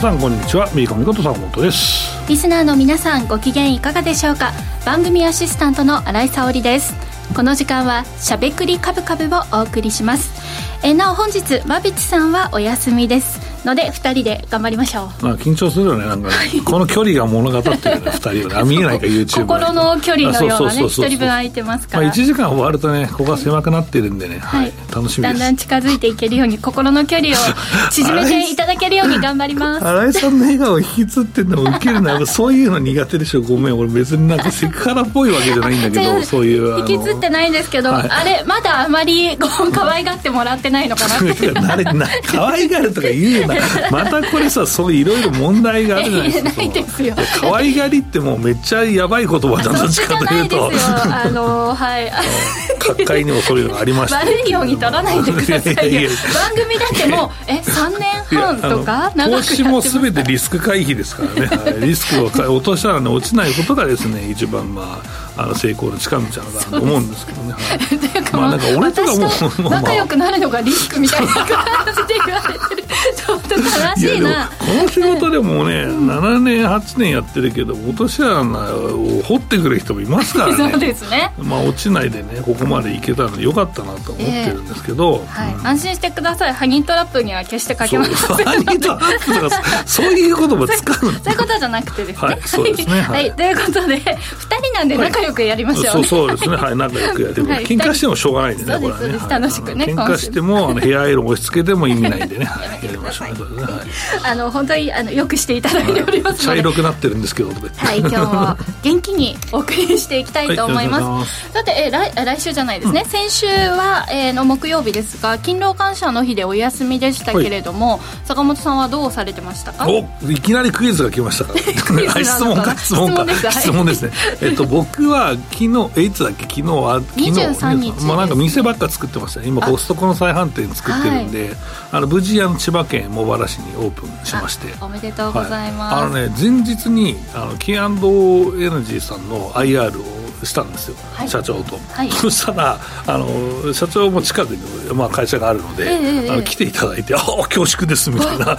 さんこんにちは。ミーコミこと坂本です。リスナーの皆さんご機嫌いかがでしょうか？番組アシスタントの新井沙織です。この時間はしゃべくりカブカブをお送りします。えなお本日馬淵さんはお休みです。ので2人で頑張りましょう。まあ緊張するよねなんか、ね、この距離が物語ってるよね2人は。見えないか YouTube 心の距離のようなね1人分空いてますから、まあ、1時間終わるとねここが狭くなってるんでね、はい、楽しみだんだん近づいていけるように心の距離を 縮めていただけるように頑張ります。新井さんの笑顔引きつってんのもウケるなそういうの苦手でしょ。ごめん俺別になんかセクハラっぽいわけじゃないんだけど そういう引きつってないんですけど、はい、あれまだあまり可愛がってもらってないのかなって可愛がるとか言うなまたこれさそういろいろ問題があるじゃないですか。可愛がりってもうめっちゃやばい言葉だどっちかと。いうとあのはい。各界にもそういうのがありました。悪いように取らないでくださいよ。番組だってもうえ3年半とか投資も全てリスク回避ですからね、はい、リスクを落としたら、ね、落ちないことがですね一番まああの成功の近道なのかなと思うんですけどね。まあなんか俺とかも仲良くなるのがリスクみたいな感じで言われてる。ちょっと悲しいな。この仕事でもね、7年8年やってるけど落とし穴を掘ってくる人もいますからね。そうですね。まあ落ちないでねここまでいけたのでよかったなと思ってるんですけど。はい。安心してください。ハニートラップには決してかけません。ハニートラップとか そういう言葉使うそういうことじゃなくてですね。はい。そうですね。はい。ということで二人なんで仲良くやりましょう。そうそうですね。はい。仲良くやって喧嘩してもしょうがないんでね。これね。楽しくね。喧嘩してもヘアアイロン押し付けても意味ないんでね。やりましょう。あの本当にあのよくしていただいております茶色くなってるんですけど。はい。今日も元気にお送りしていきたいと思います。さてえ来来週じゃないですね。先週はえの木曜日ですが勤労感謝の日でお休みでしたけれども、坂本さんはどうされてましたか？おいきなりクイズが来ましたから。質問か？質問か質問ですね。えっと僕は昨日えいつだっけ？昨日は昨日23日まあなんか店ばっか作ってましたね。今コストコの再販店作ってるんで、あの無事あの千葉県茂原市にオープンしまして。おめでとうございます。あのね前日にあの K&NG さんの IR をしたんですよ、はい、社長と、はい、そしたらあの社長も近くに、まあ、会社があるので、えー、あの来ていただいて「ああ恐縮です」みたいな。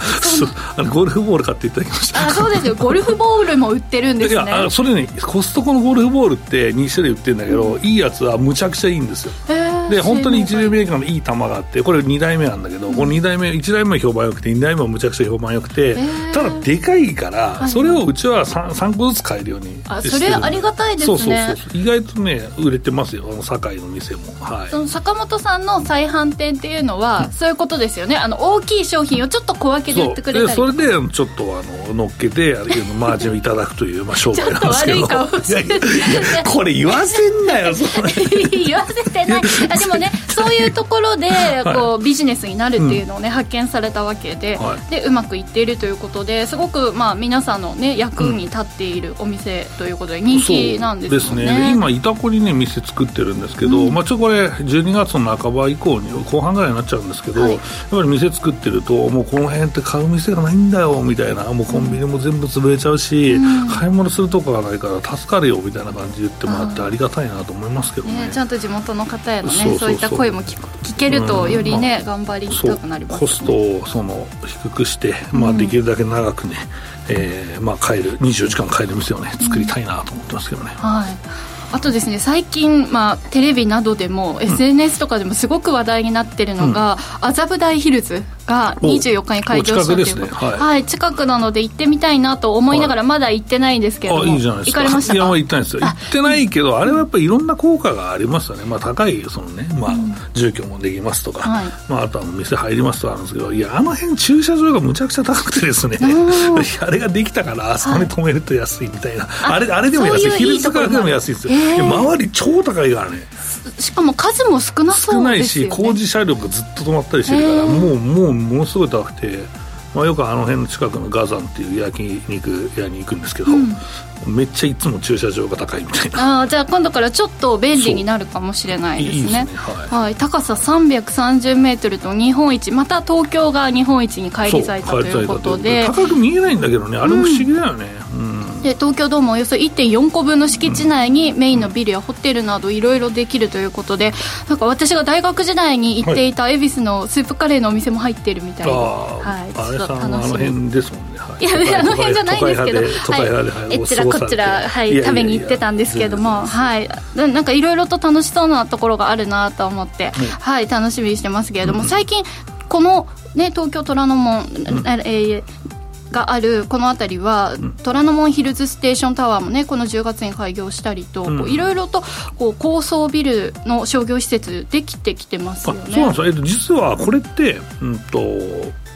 あのゴルフボール買っていただきました。あそうですよ。ゴルフボールも売ってるんですね。いやそれねコストコのゴルフボールって2種類売ってるんだけど、うん、いいやつはむちゃくちゃいいんですよ、えー、で本当に一流メーカーのいい球があってこれ2代目なんだけど、うん、この2代目1代目は評判良くて2代目はむちゃくちゃ評判良くて、えー、ただでかいから、それをうちは 3, 3個ずつ買えるようにあそれありがたいですね。そうそうそう。意外とね売れてますよあの堺の店も、はい、その坂本さんの再販店っていうのは、そういうことですよね。あの大きい商品をちょっと小分けで売ってくれたりそれでちょっとあの乗っけてあのマージンをいただくという、まあ、商売なんですけど。これ言わせんなよそ 言わせてないあでもねそういうところで こうビジネスになるっていうのをね、発見されたわけで,、でうまくいっているということですごくまあ皆さんのね役に立っているお店ということで人気なんですよね,、ですね。今いたこにね店作ってるんですけど、うん、まあ、ちょっとこれ12月の半ば以降に後半ぐらいになっちゃうんですけど、はい、やっぱり店作ってるともうこの辺って買う店がないんだよみたいなもうコンビニも全部潰れちゃうし、うん、買い物するとこがないから助かるよみたいな感じで言ってもらってありがたいなと思いますけどね、ね、ちゃんと地元の方へのねそういった声も聞聞けるとよりね、うん、頑張りたくなります、ね、コストをその低くして、まあ、できるだけ長くね、うん、えー、まあ、買える24時間買える店をね。作りたいなと思ってますけどね、はい。あとですね最近、まあ、テレビなどでも、うん、SNS とかでもすごく話題になってるのが、うん、麻布台ヒルズが24日に開業したということ。はい、はい、近くなので行ってみたいなと思いながらまだ行ってないんですけども、い、いじゃないですか。行かれましたか？行ったんですよ。行ってないけどあれはやっぱりいろんな効果がありますよね、まあ、高いそのね、まあ、住居もできますとか、はい、まあ、あとは店入りますとかあるんですけどいやあの辺駐車場がむちゃくちゃ高くてですね あれができたからあそこに止めると安いみたいな、はい、あれあれでも安い。ヒルズからでも安いですよ、えー、周り超高いからね。しかも数も少なそうですよ、ね、少ないし工事車両がずっと止まったりしてるからもうもうものすごい高くて、まあ、よくあの辺の近くのガザンっていう焼肉屋に行くんですけど、うん、めっちゃいつも駐車場が高いみたいな。あじゃあ今度からちょっと便利になるかもしれないですね。ね、はい、はい、高さ3 3 0ルと日本一また東京が日本一に返り咲いたということで。高く見えないんだけどねあれも不思議だよね、うん、うんで東京ドームおよそ1.4個分の敷地内にメインのビルやホテルなどいろいろできるということでなんか私が大学時代に行っていた恵比寿のスープカレーのお店も入ってるみたいで、はい、ちょっと楽しみあの辺ですもんね、はい、いやあの辺じゃないんですけど、はい、えちらこちら、はい、食べに行ってたんですけどもはい。なんかいろいろと楽しそうなところがあるなと思って、はい、楽しみにしてますけれども、最近このね、東京虎ノ門、うん、えー、がある。この辺りは、うん、虎ノ門ヒルズステーションタワーもねこの10月に開業したりといろいろとこう高層ビルの商業施設できてきてますよね。そうなんですよ、えっと、実はこれって、うんと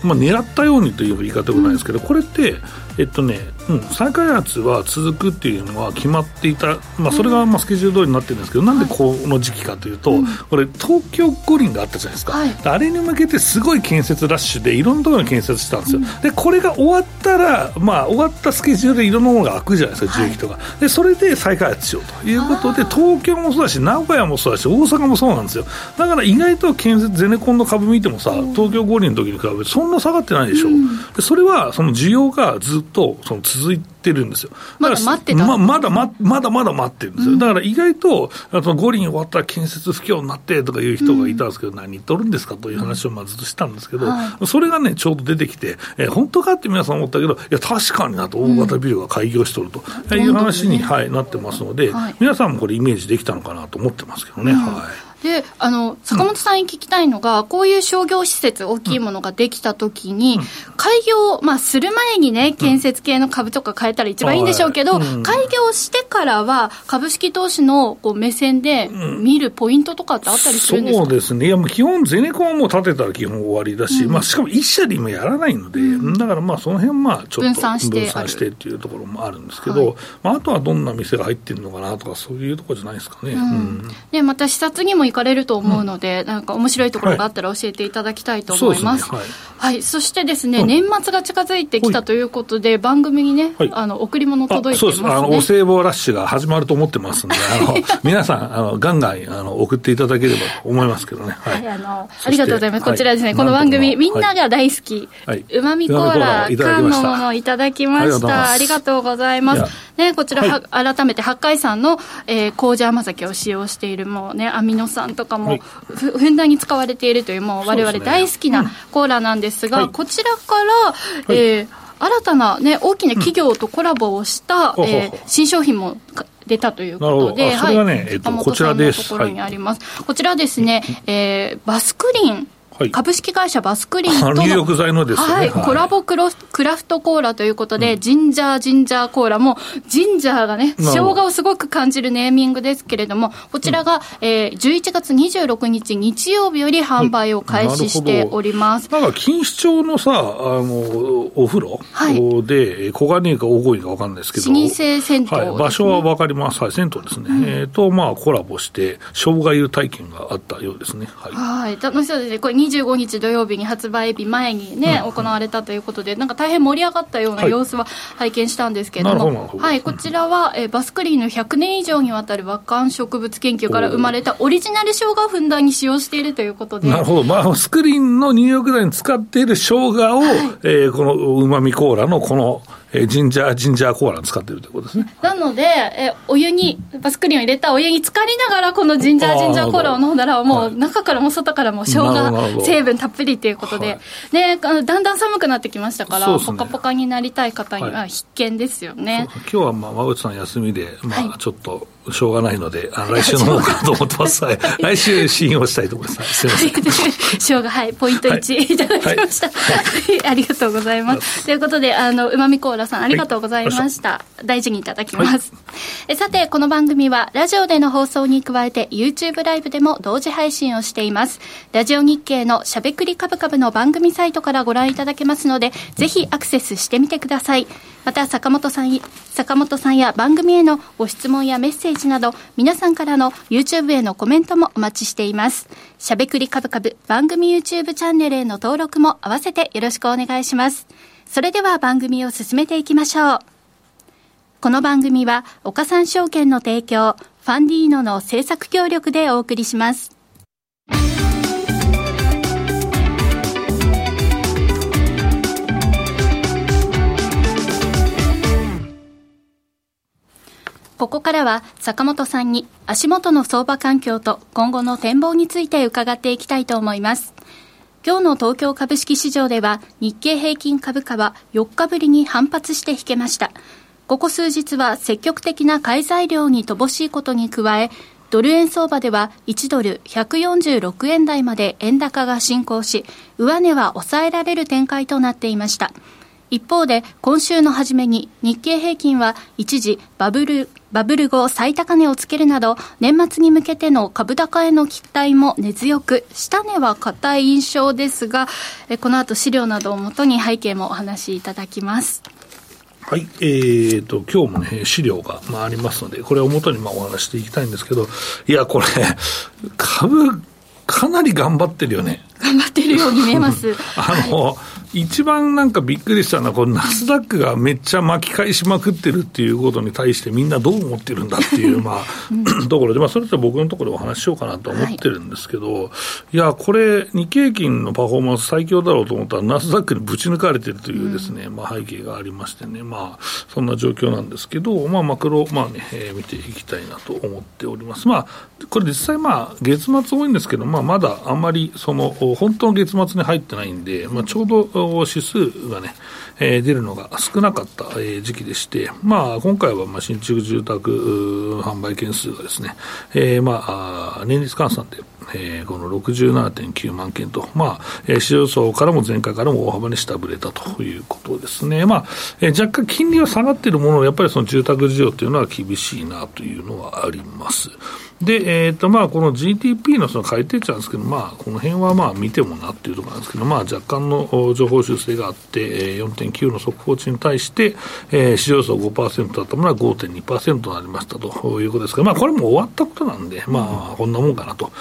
まあ、狙ったようにという言い方でもないですけど、うん、これってえっとね、うん、再開発は続くっていうのは決まっていた、まあ、それがまあスケジュール通りになってるんですけど、うん、なんでこの時期かというと、これ、東京五輪があったじゃないですか、はい、あれに向けてすごい建設ラッシュで、いろんなところに建設したんですよ、でこれが終わったら、まあ、終わったスケジュールでいろんなものが開くじゃないですか、重機とか、でそれで再開発しようということで、東京もそうだし、名古屋もそうだし、大阪もそうなんですよ、だから意外と建設、ゼネコンの株見てもさ、東京五輪の時に比べて、そんな下がってないでしょ、うん、でそれはその需要がずっとその続いてるんですよ。まだ待ってた、ままだままだまだ待ってるんですよ。だから意外と、あの五輪終わったら建設不況になってとかいう人がいたんですけど、うん、何言っとるんですかという話をまずっとしたんですけど、はい、それがね、ちょうど出てきて、えー、本当かって皆さん思ったけど、いや、確かになと、大型ビルが開業しとると、うん、いう話に、はい、なってますので、はい、皆さんもこれ、イメージできたのかなと思ってますけどね。はいであの坂本さんに聞きたいのが、うん、こういう商業施設大きいものができたときに、うん、開業、まあ、する前にね建設系の株とか変えたら一番いいんでしょうけど、うん、開業してからは株式投資のこう目線で見るポイントとかってあったりするんですか、そうですね。いやもう基本ゼネコンはもう建てたら基本終わりだし、まあ、しかも一社で今やらないので、だからまあその辺まあちょっと分散して分散してっていうところもあるんですけど、はい、まあ、あとはどんな店が入ってるのかなとかそういうところじゃないですかね。でまた視察にも行かれると思うので、なんか面白いところがあったら教えていただきたいと思います。はい、そ、ね。はい、そしてですね、年末が近づいてきたということで、番組にね、あの贈り物届いてます、ね、そうです。あのお歳暮ラッシュが始まると思ってますんで、あの 皆さんあのガンガンあの送っていただければと思いますけどね。はい、あのありがとうございます。こちらですね、この番組みんなが大好き、うまみコーラ缶のものをいただきました。ありがとうございます。ね、こちら、は改めて八海山の、えー、麹甘酒を使用しているもうねアミノ酸とかも、ふふんだんに使われているというもう我々大好きなコーラなんですが、こちらから、えー、新たな、ね、大きな企業とコラボをした、うん、えー、新商品も出たということで、はい、ね、えっと、こちらです。ころにあります。はい、こちらですね、えー、バスクリンはい、株式会社バスクリンとの入浴剤のですね、はい、コラボクロクラフトコーラということで、うん、ジンジャージンジャーコーラも、ジンジャーがね、生姜をすごく感じるネーミングですけれども、こちらが、うん、えー、11月26日日曜日より販売を開始しております。なんか錦糸町のさ、あの、お風呂、はい、で、小金井か大声か分かんないですけど、老舗銭湯、ね、はい、場所は分かります。はい、銭湯ですね。うん、えー、と、まあ、コラボして、生姜湯体験があったようですね。はい。はい、楽しそうですね。これ25日土曜日に発売日前にね、行われたということで、なんか大変盛り上がったような様子は拝見したんですけれども、はい、こちらは、えー、バスクリーンの100年以上にわたる和漢植物研究から生まれたオリジナル生姜をふんだんに使用しているということで。なるほど。まあ、スクリーンの入浴剤に使っている生姜を、はい、えー、このうまみコーラのこの、えー、ジンジャー、ジンジャーコーラ使ってるということですね。なので、えー、お湯に、バスクリーンを入れたお湯に浸かりながら、このジンジャー、ジンジャーコーラを飲んだら、もう中からも外からも生姜成分たっぷりということで、はい、ね、だんだん寒くなってきましたから、ね、ポカポカになりたい方には必見ですよね。今日は、まあ、馬内さん休みで、まあ、ちょっと、しょうがないので、あ来週の方かと思ってます。はい、来週信用したいと思います。すみません。しょうが、はい、ポイント1、はい、いただきました、はい。ありがとうございます。ということで、あの、うまみコーラさん、ありがとうございました。大事にいただきます。えさて、この番組は、ラジオでの放送に加えて、YouTube ライブでも同時配信をしています。ラジオ日経のしゃべくりカブカブの番組サイトからご覧いただけますので、ぜひアクセスしてみてください。また、坂本さん、坂本さんや番組へのご質問やメッセージなど、皆さんからの YouTube へのコメントもお待ちしています。しゃべくりかぶかぶ番組 YouTube チャンネルへの登録も合わせてよろしくお願いします。それでは番組を進めていきましょう。この番組は、岡三証券の提供、ファンディーノの制作協力でお送りします。ここからは坂本さんに足元の相場環境と今後の展望について伺っていきたいと思います。今日の東京株式市場では日経平均株価は4日ぶりに反発して引けました。ここ数日は積極的な買い材料に乏しいことに加え、ドル円相場では1ドル146円台まで円高が進行し、上値は抑えられる展開となっていました。一方で、今週の初めに日経平均は一時バブル、バブル後最高値をつけるなど、年末に向けての株高への期待も根強く、下値は硬い印象ですが、この後資料などをもとに背景もお話しいただきます。はい、えーと、今日もね、資料が、まあ、ありますので、これをもとにまあお話していきたいんですけど、いや、これ、株、かなり頑張ってるよね。頑張ってるように見えます。あの、はい一番なんかびっくりしたのは、このナスダックがめっちゃ巻き返しまくってるっていうことに対して、みんなどう思ってるんだっていう、まあ、ところで、まあ、それと僕のところでお話ししようかなと思ってるんですけど、はい、いや、これ、日経金のパフォーマンス最強だろうと思ったら、ナスダックにぶち抜かれてるというですね、うん、まあ、背景がありましてね、まあ、そんな状況なんですけど、まあ、マクロ、まあね、えー、見ていきたいなと思っております。まあ、これ実際まあ、月末多いんですけど、まあ、まだあんまり、その、本当の月末に入ってないんで、まあ、ちょうど指数がね、えー、出るのが少なかった、えー、時期でして、まあ、今回はまあ新築住宅販売件数がですね、えー、まあ、年率換算で、えー、この67.9万件と、まあ、えー、市場層からも前回からも大幅に下振れたということですね。まあ、えー、若干金利は下がっているものを、やっぱりその住宅需要というのは厳しいなというのはあります。で、えーとまあ、この GDP のその改定値なんですけど、まあ、この辺はまあ見てもなっていうところなんですけど、まあ、若干の情報修正があって、4.9の速報値に対して、えー、市場層5%だったものは5.2%となりましたということですが、まあ、これも終わったことなんで、まあ、こんなもんかなと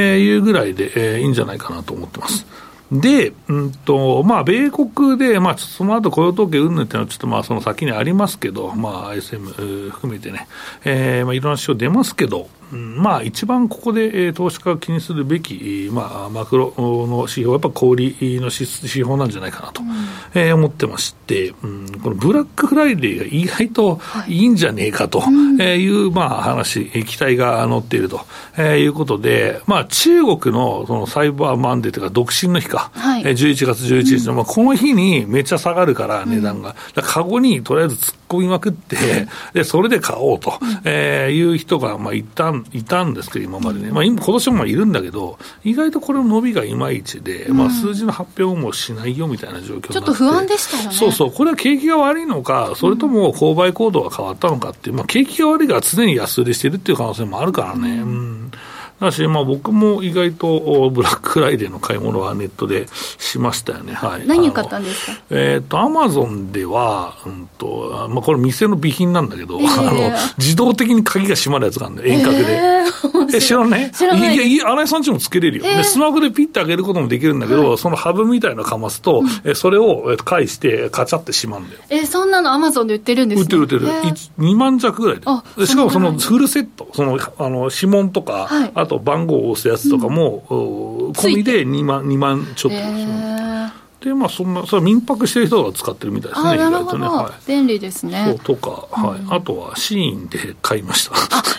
いうぐらいで、えー、いいんじゃないかなと思ってます。で、うんと、まあ、米国で、まあ、その後雇用統計云々っていうのはちょっとまあ、その先にありますけど、まあ、ISM 含めてね、えー、まあ、いろんな指標出ますけど、まあ、一番ここで、えー、投資家が気にするべき、まあ、マクロの指標はやっぱ小売の指標なんじゃないかなと、うん、えー、思ってまして、うん、このブラックフライデーが意外とい。いんじゃねえかという、まあ、話、期待が乗っていると、えー、いうことで、まあ、中国のそのサイバーマンデーというか、独身の日か、はい、11月11日の、うん、まあ、この日にめっちゃ下がるから、値段が。うん、かごにとりあえず突っ込みまくって、でそれで買おうと、えー、いう人が、まあ、一旦いたんですけど、今までね、まあ、今今年もいるんだけど、意外とこれの伸びがいまいちで、うん、まあ、数字の発表もしないよみたいな状況ちょっと不安でしたよね。そうそう、これは景気が悪いのか、それとも購買行動が変わったのかっていう、まあ、景気が悪いから常に安売りしてるっていう可能性もあるからね。うんだし、まあ、僕も意外とブラックフライデーの買い物はネットでしましたよね。はい、何を買ったんですか？えっ、ー、と、アマゾンでは、うんとまあ、これ店の備品なんだけど、えー、あの自動的に鍵が閉まるやつがあるんだよ、遠隔で。えー、え知らない？知らない。いや、いや、新井さんちもつけれるよ、えー、で。スマホでピッて開けることもできるんだけど、はい、そのハブみたいなのかますと、うん、それを返して、カチャって閉まるんだよ。えー、そんなのアマゾンで売ってるんですか、売ってる売ってる。2万弱ぐらいで。しかもそのフルセット、その、あの、指紋とか、はい、あと番号を押すやつとかも、うん、込みで2万 ,2 万ちょっとですね。で、まあ、そんな、それ民泊してる人が使ってるみたいですね、意外とね。はい、便利ですね。そうとか、はい。あとは、シーンで買いました。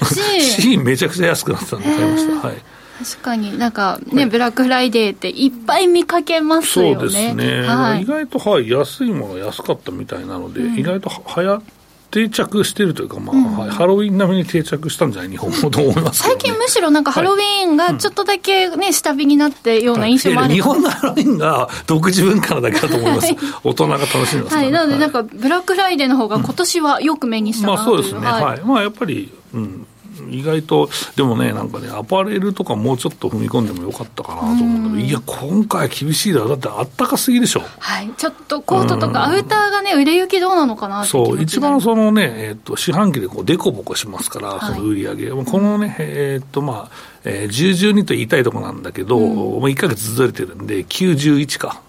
シーン シーンめちゃくちゃ安くなってたんで買いました。はい。確かになんかね、はい、ブラックフライデーっていっぱい見かけますよね。そうですね。はい、意外と、はい、安いもの安かったみたいなので、うん、意外とはや定着してるというか、まあ、うん、はい、ハロウィン並みに定着したんじゃない、日本もと思います、ね、最近むしろなんかハロウィンがちょっとだけね、下火になってような印象もある、日本のハロウィンが独自文化なだけだと思います。大人が楽しんでます、ね、はい。なのでなんか、ブラックフライデーの方が今年はよく目にしたな、まあそうですね。はい。まあやっぱり、うん、意外と、でもね、なんかね、アパレルとかもうちょっと踏み込んでもよかったかなと思うんだけど、いや、今回厳しいだろ、だってあったかすぎでしょ。はい、ちょっとコートとかアウターがね、売れ行きどうなのかなそう、一番そのね、えっ、と、四半期でこう、でこぼこしますから、その売り上げ。このね、えっ、と、まあ、えー、10、12と言いたいところなんだけど、うん、もう1か月ずれてるんで、9、11か、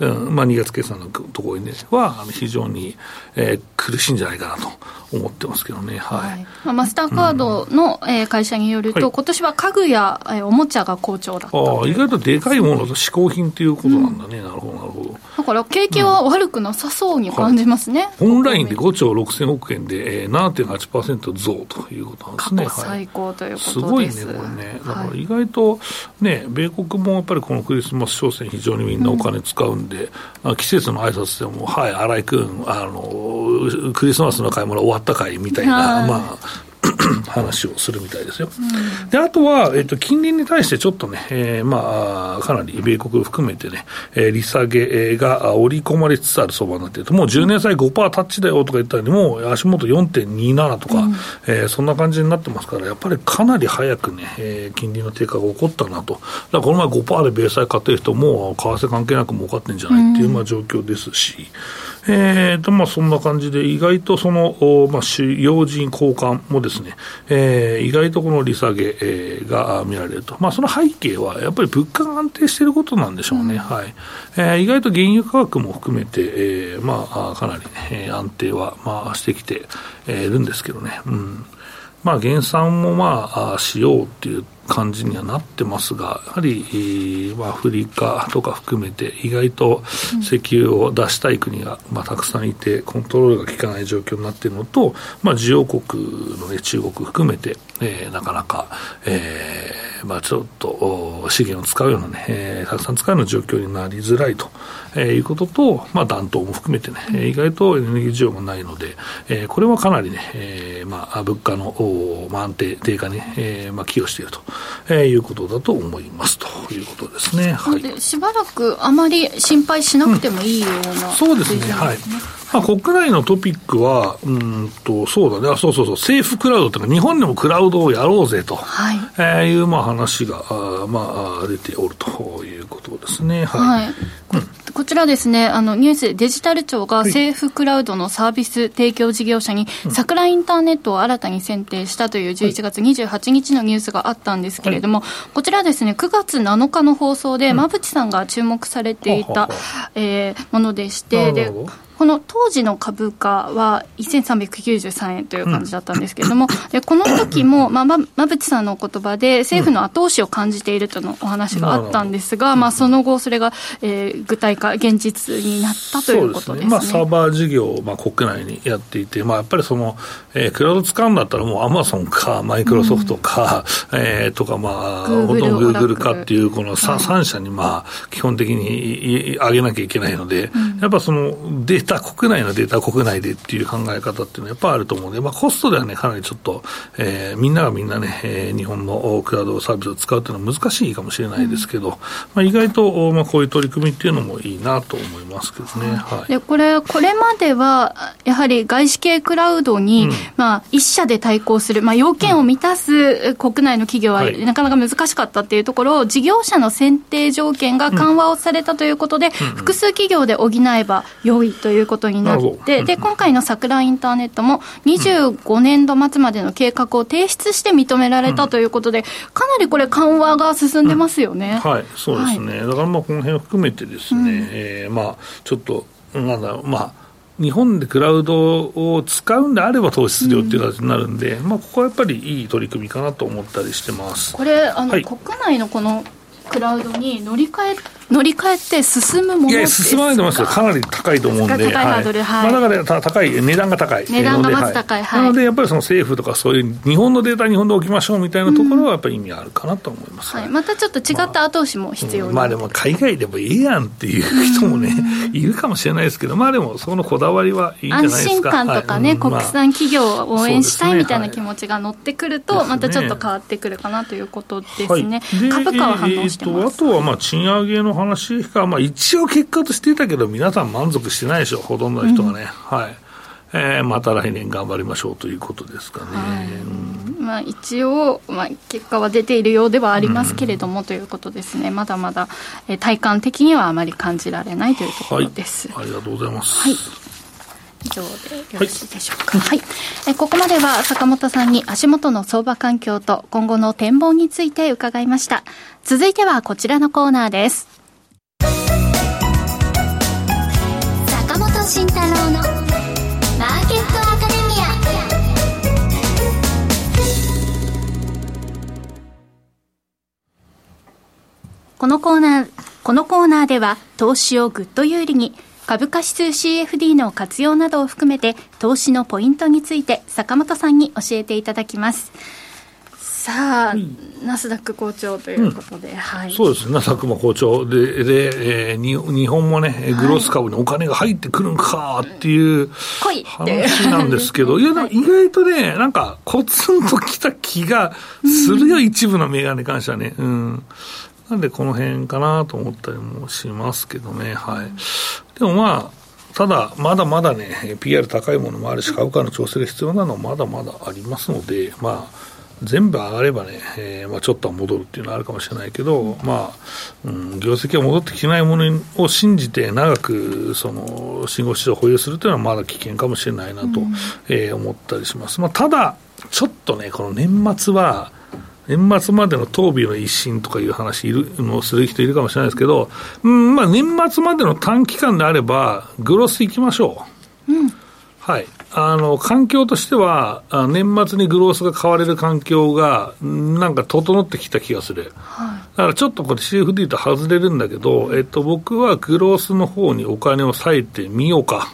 うん、うん、まあ、2月決算のところに、ね、は非常に、えー、苦しいんじゃないかなと思ってますけどね、はい、はい、まあ、マスターカードの、うん、えー、会社によると、はい、今年は家具や、えー、おもちゃが好調だったあ意外とでかいものと嗜好品ということなんだね、なるほど、なるほど。なんかから景気は悪くなさそうに感じますね、うんはい、オンラインで5兆6000億円で、えー、7.8%増ということなんですね。最高ということです、すごいね、これね。だから意外とね、米国もやっぱりこのクリスマス商戦、非常にみんなお金使うんで、うん、季節の挨拶でも、はい、新井君、あの、クリスマスの買い物終わったかいみたいな、まあ、話をするみたいですよ。うん、で、あとは、えっ、と、金利に対してちょっとね、えー、まあ、かなり米国含めてね、えー、利下げが織り込まれつつある相場になっていると、もう10年債5%タッチだよとか言ったら、もう足元4.27とか、うん、えー、そんな感じになってますから、やっぱりかなり早くね、えー、金利の低下が起こったなと。だからこの前5%で米債買ってる人も、為替関係なく儲かってんじゃないっていう、まあ、状況ですし、えーとまあ、そんな感じで、意外とその、まあ、要人交換もですね、えー、意外とこの利下げ、えー、が見られると、まあ、その背景はやっぱり物価が安定していることなんでしょうね、うん、はい。えー、意外と原油価格も含めて、えーまあ、かなり、ね、安定は、まあ、してきて、えー、るんですけどね。うん。まあ、減産もまあしようっていう感じにはなってますが、やはり、まあ、アフリカとか含めて、意外と石油を出したい国が、まあ、たくさんいて、コントロールが効かない状況になっているのと、まあ、需要国の、中国含めて、えー、なかなか、えーまあ、ちょっと資源を使うようなね、えー、たくさん使うような状況になりづらいと、えー、いうことと、まあ、暖冬も含めてね、うん、意外とエネルギー需要もないので、えー、これはかなりね、えーまあ、物価の、まあ、安定、低下に、えーまあ、寄与していると、えー、いうことだと思いますということですね。はい、しばらくあまり心配しなくてもいいような、うん、そうですね。はい。まあ、国内のトピックは、うんと、そうだね、あそうそうそう、政府クラウドというか、日本でもクラウドをやろうぜと、はい。えー、いう、まあ、話が、あまあ、出ておるということですね。はい、はい。ここちらですね、あのニュースデジタル庁が政府クラウドのサービス提供事業者に、桜インターネットを新たに選定したという11月28日のニュースがあったんですけれども、はい、こちらですね、9月7日の放送で、馬淵さんが注目されていた、えー、ものでして、でこの当時の株価は1393円という感じだったんですけれども、うん、でこの時も、まあ、馬淵さんのお言葉で、政府の後押しを感じているとのお話があったんですが、まあ、その後、それが、えー、具体化、現実になったということですね、ね、まあ、サーバー事業を、まあ、国内にやっていて、まあ、やっぱりその、えー、クラウド使うんだったら、もうアマゾンか、マイクロソフトか、うん、えー、とか、まあ、ほとんどグーグルかっていう、この 3,、3社に、まあ、基本的に上げなきゃいけないので、うん、やっぱそのデータ、国内のデータ、国内でっていう考え方っていうのはやっぱあると思うので、まあ、コストではね、かなりちょっと、えー、みんながみんなね、えー、日本のクラウドサービスを使うっていうのは難しいかもしれないですけど、うん、まあ、意外と、まあ、こういう取り組みっていうのもいいなと思いますけどね。はい、でこれ、これまでは、やはり外資系クラウドに、うん、まあ、一社で対抗する、まあ、要件を満たす国内の企業はなかなか難しかったっていうところを、事業者の選定条件が緩和をされたということで、複数企業で補えば良いということになって、で今回の桜インターネットも、25年度末までの計画を提出して認められたということで、かなりこれ、緩和が進んでますよね。はい、そうですね、だからまあこの辺を含めてですね、うん、えー、まあ、ちょっと、なんだろう、まあ、日本でクラウドを使うんであれば投資するよっていう形になるんで、うん、まあ、ここはやっぱりいい取り組みかなと思ったりしてます。これあの、はい、国内のこのクラウドに乗り換え乗り換えて進むものいや、進まないと思いますよ。かなり高いと思うんで。高いハードル、はい。まあ、だから高い、値段が高い。値段がまず高い。はい。なので、やっぱりその政府とかそういう日本のデータ日本で置きましょうみたいなところはやっぱり意味あるかなと思います。はい。またちょっと違った後押しも必要、まあ、まあでも海外でもいいやんっていう人もね、いるかもしれないですけど、まあでもそのこだわりはいいんじゃないですか。安心感とかね、国産企業を応援したいみたいな気持ちが乗ってくると、またちょっと変わってくるかなということですね。株価は反応してます。あとはまあ賃上げの話か、まあ一応結果としてたけど、皆さん満足してないでしょ、ほとんどの人がね。うん、はいえー、また来年頑張りましょうということですかね。はいうん、まあ、一応、まあ、結果は出ているようではありますけれども、うん、ということですね、まだまだ、えー、体感的にはあまり感じられないというところです。はい、ありがとうございます。はい以上でよろしいでしょうか。はい、はい、えここまでは坂本さんに足元の相場環境と今後の展望について伺いました。続いてはこちらのコーナーです。慎太郎のマーケットアカデミア。このコーナーこのコーナーでは投資をぐっと有利に株価指数 CFD の活用などを含めて投資のポイントについて坂本さんに教えていただきますさあ、うん、ナスダック好調ということで、うん、はい、そうですね、ナスダックも好調で、で、えー、日本もね、グロース株にお金が入ってくるんかっていう話なんですけど、いや、でも意外とね、なんか、コツンときた気がするよ、うん、一部の銘柄に関してはね。うん。なんでこの辺かなと思ったりもしますけどね、はい。でもまあ、ただ、まだまだね、PR 高いものもあるし、株価の調整が必要なのはまだまだありますので、まあ、全部上がればね、えーまあ、ちょっとは戻るっていうのはあるかもしれないけど、まあ、うん、業績が戻ってきてないものを信じて長くその信号市場を保有するというのはまだ危険かもしれないなと、うん、えー、思ったりします。まあ、ただ、ちょっとね、この年末は、年末までの討議の一新とかいう話いるのをする人いるかもしれないですけど、うんまあ、年末までの短期間であれば、グロスいきましょう。うん、はいあの環境としては、年末にグロースが買われる環境が、なんか整ってきた気がする、はい、だからちょっとこれ、CFD と外れるんだけど、えっと、僕はグロースの方にお金を割いてみようか。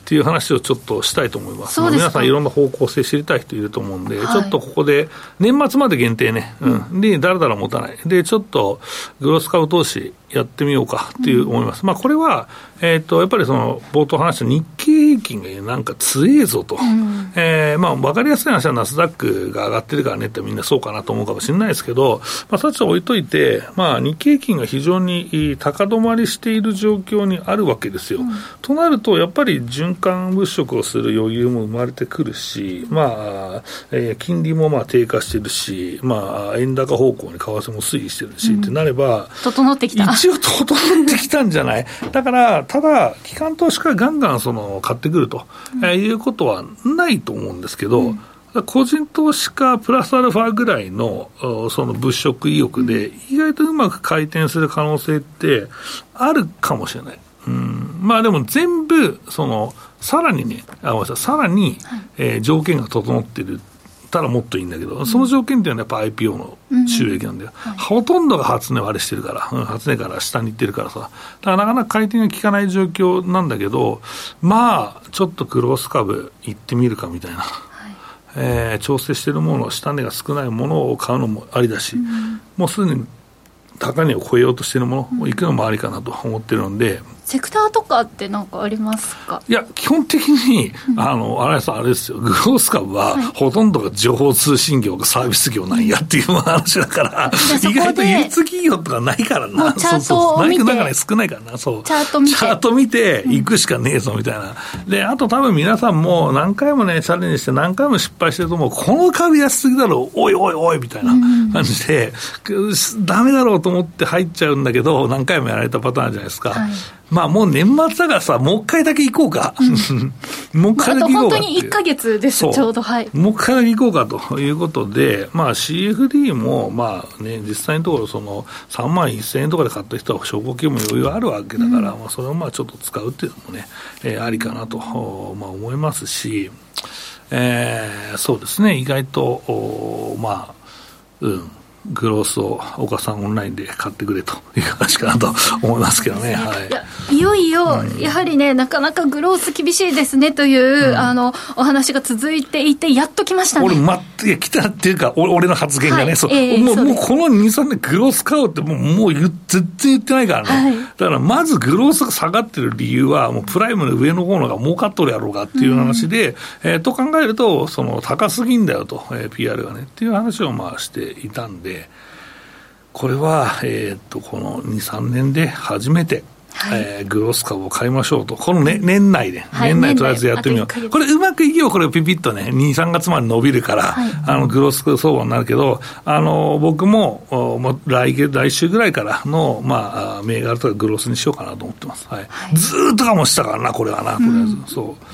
っていう話をちょっとしたいと思います。す皆さんいろんな方向性知りたい人いると思うんで、はい、ちょっとここで、年末まで限定ね、うん。で、だらだら持たない。で、ちょっと、グロース株投資やってみようかっていう思います。うん、まあ、これは、えっ、と、やっぱりその、冒頭話した日経平均がなんか強えぞと。うん、えー、まあ、わかりやすい話はナスダックが上がってるからねってみんなそうかなと思うかもしれないですけど、まあ、そっちは置いといて、まあ、日経平均が非常に高止まりしている状況にあるわけですよ。うん、となると、やっぱり循環物色をする余裕も生まれてくるし、まあ、えー、金利もまあ低下してるし、まあ、円高方向に為替も推移してるし、ってなれば、整ってきた。一応整ってきたんじゃない？だから、ただ、機関投資家がガンガンその買ってくると、うん、えー、いうことはないと思うんですけど、うん。個人投資家プラスアルファぐらいのその物色意欲で、意外とうまく回転する可能性ってあるかもしれない。うん、まあでも全部、その、さらにね、あ、ごめんなさい、さらに、はい、えー、条件が整ってるたらもっといいんだけど、その条件っていうのはやっぱ IPO の収益なんだよ、うん。はい、ほとんどが初値割れしてるから、うん、初値から下に行ってるからさ、だからなかなか回転が効かない状況なんだけど、まあ、ちょっとクロス株行ってみるかみたいな。はい、えー、調整してるもの、下値が少ないものを買うのもありだし、うん、もうすでに高値を超えようとしているもの、行くのもありかなと思ってるので、セクターとかってなんかありますか？いや、基本的に、あの、あれさ、あれですよ、グロース株は、ほとんどが情報通信業がサービス業なんやっていう話だから、意外と輸出企業とかないからな。チャートを見て。中少ないからな、そう。チャート見て。チャート見て、行くしかねえぞ、みたいな。で、あと多分皆さんも何回もね、チャレンジして何回も失敗してると思う、この株安すぎだろ、おいおいおい、みたいな感じで、ダメだろうと思って入っちゃうんだけど、何回もやられたパターンじゃないですか。はいまあもう年末だからさ、もう一回だけ行こうか。うん、もう一回だけ行こうか。本当に1か月です、ちょうど。はい。もう一回だけ行こうかということで、まあ CFD も、まあね、実際のところ、その3万1000円とかで買った人は証拠金も余裕あるわけだから、うん、まあそれをまあちょっと使うっていうのもね、えー、ありかなと、まあ思いますし、えー、そうですね、意外と、まあ、うん。グロースを岡さんオンラインで買ってくれという話かなと思いますけどね、はい、いいよいよ、やはりね、なかなかグロース厳しいですねという、うん、あのお話が続いていて、やっと来ましたね。俺、ま、いや、来たっていうか、俺の発言がね、はい、そう、えー、もうもうこの2、3年、グロース買おうって、もうもう全然言ってないからね、はい、だからまずグロースが下がってる理由は、もうプライムの上の方のが儲かっとるやろうかっていう話で、うん、えー、と考えると、その高すぎんだよと、えー、PR がねっていう話をまあしていたんで。これは、えー、っと、この2、3年で初めて、はい、えー、グロス株を買いましょうと、この、ね、年内で、はい、年内とりあえずやってみよう、これ、うまくいけば、これ、ピピッとね、2、3月まで伸びるから、はい、あのグロス相場になるけど、あの僕もも来月、来週ぐらいからの、まあ、銘柄とかグロスにしようかなと思ってます、はい。ずーっとかもしたからな、これはな、とりあえず、うん、そう。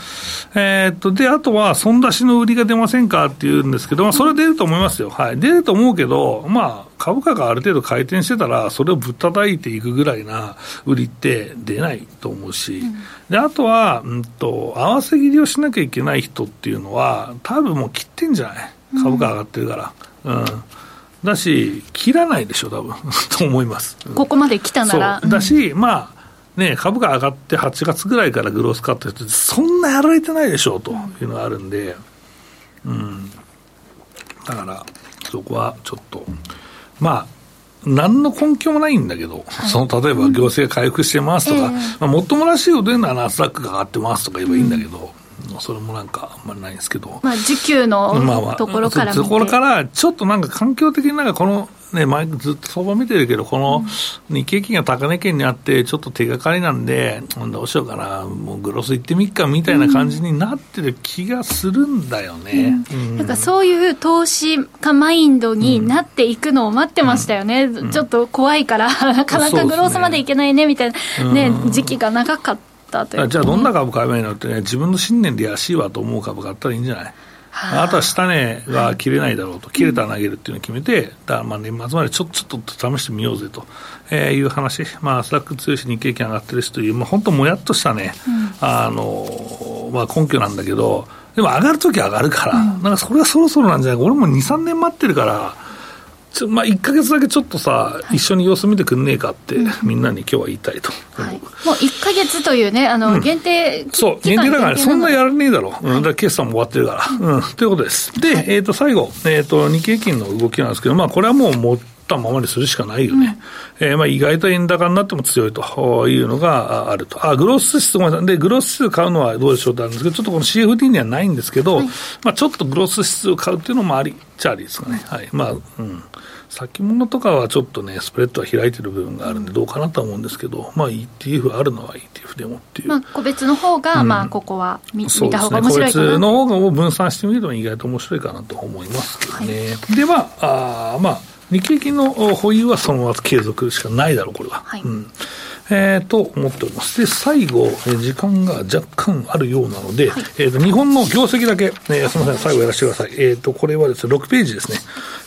えー、っと、で、あとは、損出しの売りが出ませんかっていうんですけど、まあ、それは出ると思いますよ。はい。出ると思うけど、まあ、株価がある程度回転してたら、それをぶったたいていくぐらいな売りって出ないと思うし、うん、であとは、うんと、合わせ切りをしなきゃいけない人っていうのは、多分もう切ってんじゃない？株価上がってるから。うん、うんだし、切らないでしょ、多分 と思います。ここまで来たなら。だし、まあ、ね、株価上がって8月ぐらいからグロースカットって、そんなやられてないでしょうというのがあるんで、うん、だから、そこはちょっと、まあ、何の根拠もないんだけど、はい、その例えば行政回復してますとか、うんまあ、もっともらしいこと言うのはナスダックが上がってますとか言えばいいんだけど、うん、それもなんかあんまりないんですけど、まあ、需給のところから、まあまあ、ところから、ちょっとなんか環境的になんかこのね、前ずっと相場見てるけど、この日経金が高値圏にあって、ちょっと手がかりなんで、どうしようかな、もうグロス行ってみっかみたいな感じになってる気がするんだよね。なんかそういう投資家マインドになっていくのを待ってましたよね、うん、ちょっと怖いから、なかなかグロスまでいけないねみたいな、ね、時期が長かったという、ね、じゃあ、どんな株買えばいいのってね、自分の信念で安いわと思う株買ったらいいんじゃない？あとは下値が切れないだろうと、切れたら投げるっていうのを決めて、だまあ年末までちょちょっと試してみようぜと、えー、いう話、まあ、スタック強いし、日経金上がってるしという、まあ、本当、もやっとしたね、うん、あのまあ、根拠なんだけど、でも上がるときは上がるから、うん、なんかそれがそろそろなんじゃないか、俺も2、3年待ってるから。ちょまあ、1か月だけちょっとさ、はい、一緒に様子見てくんねえかって、みんなに今日は言いたいと、はい、もう1か月というね、あの、限定、うん、そう、限定だから、そんなやらねえだろ。う、うん、だ決算も終わってるから、うん、ということです。で、はい、えっ、ー、と、最後、えっ、ー、と、日経金の動きなんですけど、まあ、これはもう、もったままにするしかないよね。うん、えー、まあ意外と円高になっても強いというのがあると。あ、グロース指数、ごめんなさい。で、グロース指数買うのはどうでしょうってあるんですけど、ちょっとこの CFD にはないんですけど、はい、まあちょっとグロース指数を買うっていうのもありっちゃありですかね。はい。まあ、うん。先物とかはちょっとね、スプレッドは開いてる部分があるんで、どうかなとは思うんですけど、まあ、ETF あるのは ETF でもっていう。まあ、個別の方が、うん、まあ、ここは見,、見た方が面白いかな、個別の方が分散してみると意外と面白いかなと思いますけどね。はい、で、まあ、あまあ、日経金の保有はそのまま継続しかないだろう、これは。はい、うんえー、と思っております。で、最後、えー、時間が若干あるようなので、はい、えー、と、日本の業績だけ、えー、すみません、最後やらせてください。えー、と、これはですね、6ページですね。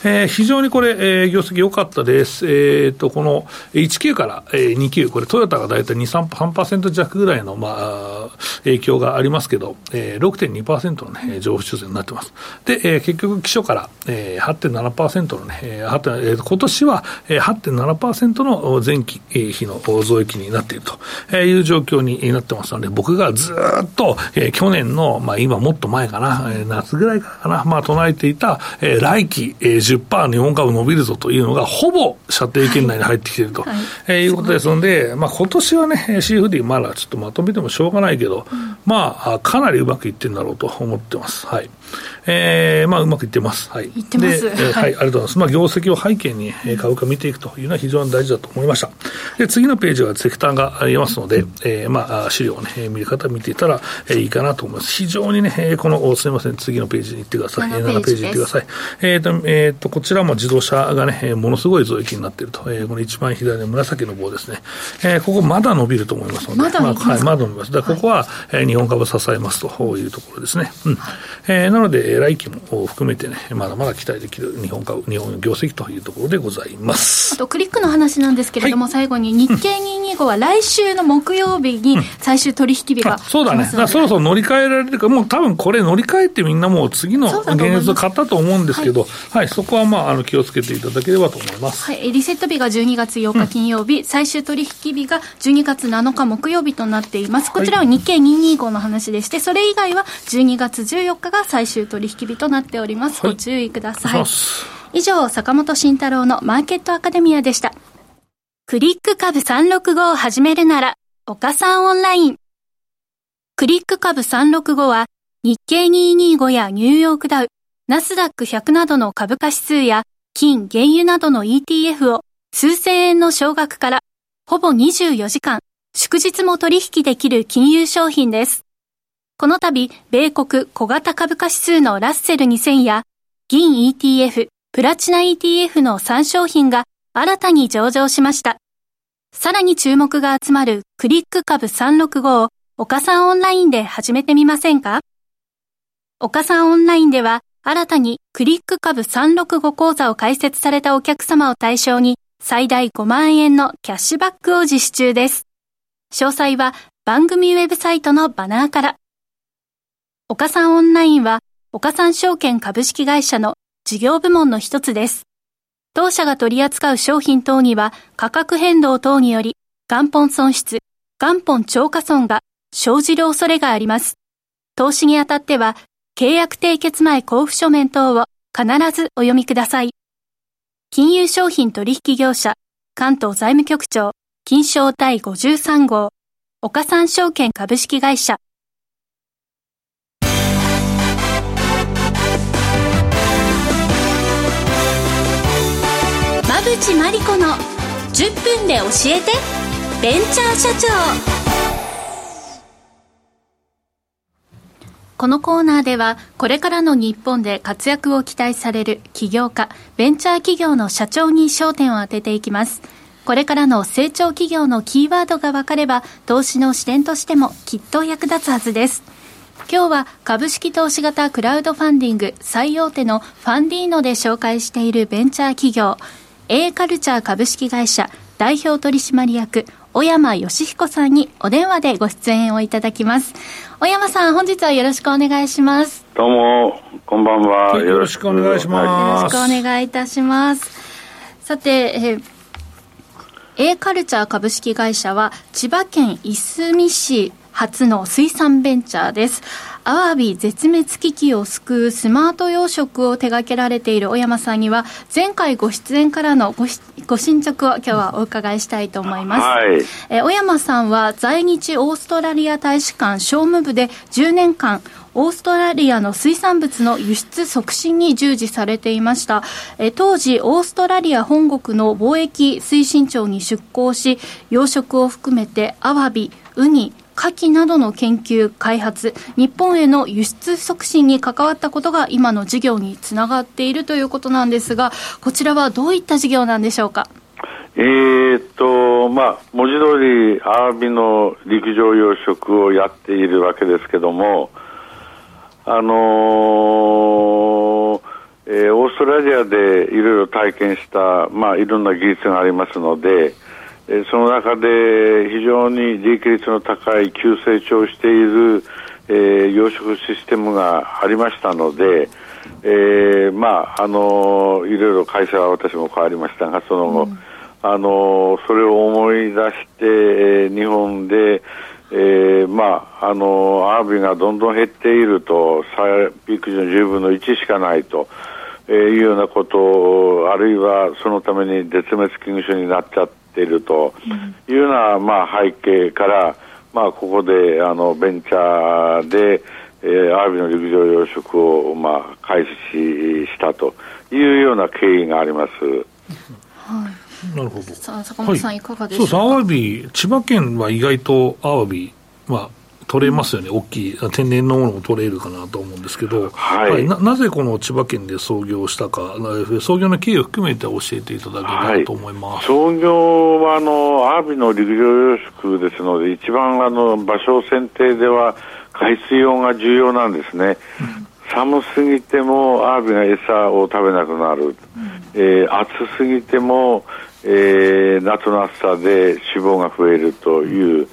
えー、非常にこれ、えー、業績良かったです。えー、と、この19から、えー、29、これトヨタが大体2、3%弱ぐらいの、まあ、影響がありますけど、えー、6.2%のね、上昇修正になってます。で、えー、結局、基礎から、えー、8.7%のね、えー、えー、今年は、えー、8.7%の前期比の増益になっているという状況になってますので、僕がずっと、えー、去年の、まあ今もっと前かな、えー、夏ぐらいかな、まあ唱えていた、えー、来期、えー、10%日本株伸びるぞというのが、ほぼ射程圏内に入ってきていると、はいえー、いうことですので、まあ今年はね、CFD まだちょっとまとめてもしょうがないけど、うん、まあ、かなりうまくいってるんだろうと思ってます。はい。えー、まあ、うまくいってます。はい。いってます。で、えー、はい、ありがとうございます。まあ、業績を背景に株価見ていくというのは非常に大事だと思いました。で、次のページはセクターがありますので、えー、まあ、資料をね、見る方見ていたら、えー、いいかなと思います。非常にね、この、すみません、次のページに行ってください。7ページ行ってください。えっ、ー、と、えっ、ー、と、こちらも自動車がね、ものすごい増益になっていると。えー、この一番左の紫の棒ですね。えー、ここまだ伸びると思いますので、まだ伸びます、まあ、はい、まだ伸びます。だここは、はい、日本株支えますというところですね。うん。えー、なので、来期も含めてね、まだまだ期待できる日本株、日本業績というところでございます。あと、クリックの話なんですけれども、はい、最後に日経225は来週の木曜日に最終取引日が、うん、そうだね。だそろそろ乗り換えられるか、もう多分これ乗り換えてみんなもう次の現実を買ったと思うんですけど、はい、はい、そこはまあ、あの、気をつけていただければと思います。はい、リセット日が12月8日金曜日、うん、最終取引日が12月7日木曜日となっています。こちらは日経225の話でして、それ以外は12月14日が最終取引日となっております。ご注意ください。以上、坂本慎太郎のマーケットアカデミアでした。クリック株365を始めるなら、岡さんオンライン。クリック株365は、日経225やニューヨークダウ、ナスダック100などの株価指数や、金、原油などの ETF を数千円の少額から、ほぼ24時間、祝日も取引できる金融商品です。この度、米国小型株価指数のラッセル2000や、銀 ETF、プラチナ ETF の3商品が新たに上場しました。さらに注目が集まるクリック株365を岡さんオンラインで始めてみませんか？岡さんオンラインでは新たにクリック株365講座を開設されたお客様を対象に最大5万円のキャッシュバックを実施中です。詳細は番組ウェブサイトのバナーから。岡さんオンラインは岡さん証券株式会社の事業部門の一つです。当社が取り扱う商品等には価格変動等により元本損失、元本超過損が生じる恐れがあります。投資にあたっては契約締結前交付書面等を必ずお読みください。金融商品取引業者関東財務局長金賞第53号岡三証券株式会社馬淵真理子の10分で教えてベンチャー社長。このコーナーではこれからの日本で活躍を期待される起業家ベンチャー企業の社長に焦点を当てていきます。これからの成長企業のキーワードが分かれば投資の視点としてもきっと役立つはずです。今日は株式投資型クラウドファンディング最大手のファンディーノで紹介しているベンチャー企業。A カルチャー株式会社代表取締役小山義彦さんにお電話でご出演をいただきます。小山さん本日はよろしくお願いします。どうもこんばんは。よろしくお願いします。よろしくお願いいたします。さて、えー A カルチャー株式会社は千葉県いすみ市初の水産ベンチャーです。アワビ絶滅危機を救うスマート養殖を手掛けられている小山さんには、前回ご出演からのごご進捗を今日はお伺いしたいと思います。はい、え小山さんは在日オーストラリア大使館商務部で10年間、オーストラリアの水産物の輸出促進に従事されていました。え当時、オーストラリア本国の貿易推進庁に出向し、養殖を含めてアワビ、ウニ、牡蠣などの研究、開発、日本への輸出促進に関わったことが今の事業につながっているということなんですが、こちらはどういった事業なんでしょうか？えー、っと、まあ、文字通り、アワビの陸上養殖をやっているわけですけども、あのー、えー、オーストラリアでいろいろ体験した、まあ、いろんな技術がありますので、その中で非常に利益率の高い急成長している、えー、養殖システムがありましたので、えー、まああのいろいろ会社は私も変わりましたがその後、うん、あのそれを思い出して、えー、日本で、えー、まああのアワビがどんどん減っているとピーク時の10分の1しかないと。えー、いうようなことあるいはそのために絶滅危惧種になっちゃっているというような、まあ、背景から、まあ、ここであのベンチャーで、えー、アワビの陸上養殖を、まあ、開始したというような経緯があります。はいなるほど。さあ、坂本さん、はい、いかがですか？そうアワビ、千葉県は意外とアワビ、まあ、取れますよね、大きい、天然のものも取れるかなと思うんですけど、はい、はい、ななぜこの千葉県で創業したか、創業の経緯を含めて教えていただけたらと思います、はい、創業はあのアワビの陸上養殖ですので、一番あの場所選定では海水温が重要なんですね。寒すぎてもアワビが餌を食べなくなる、うん、えー、暑すぎても、えー、夏の暑さで脂肪が増えるという、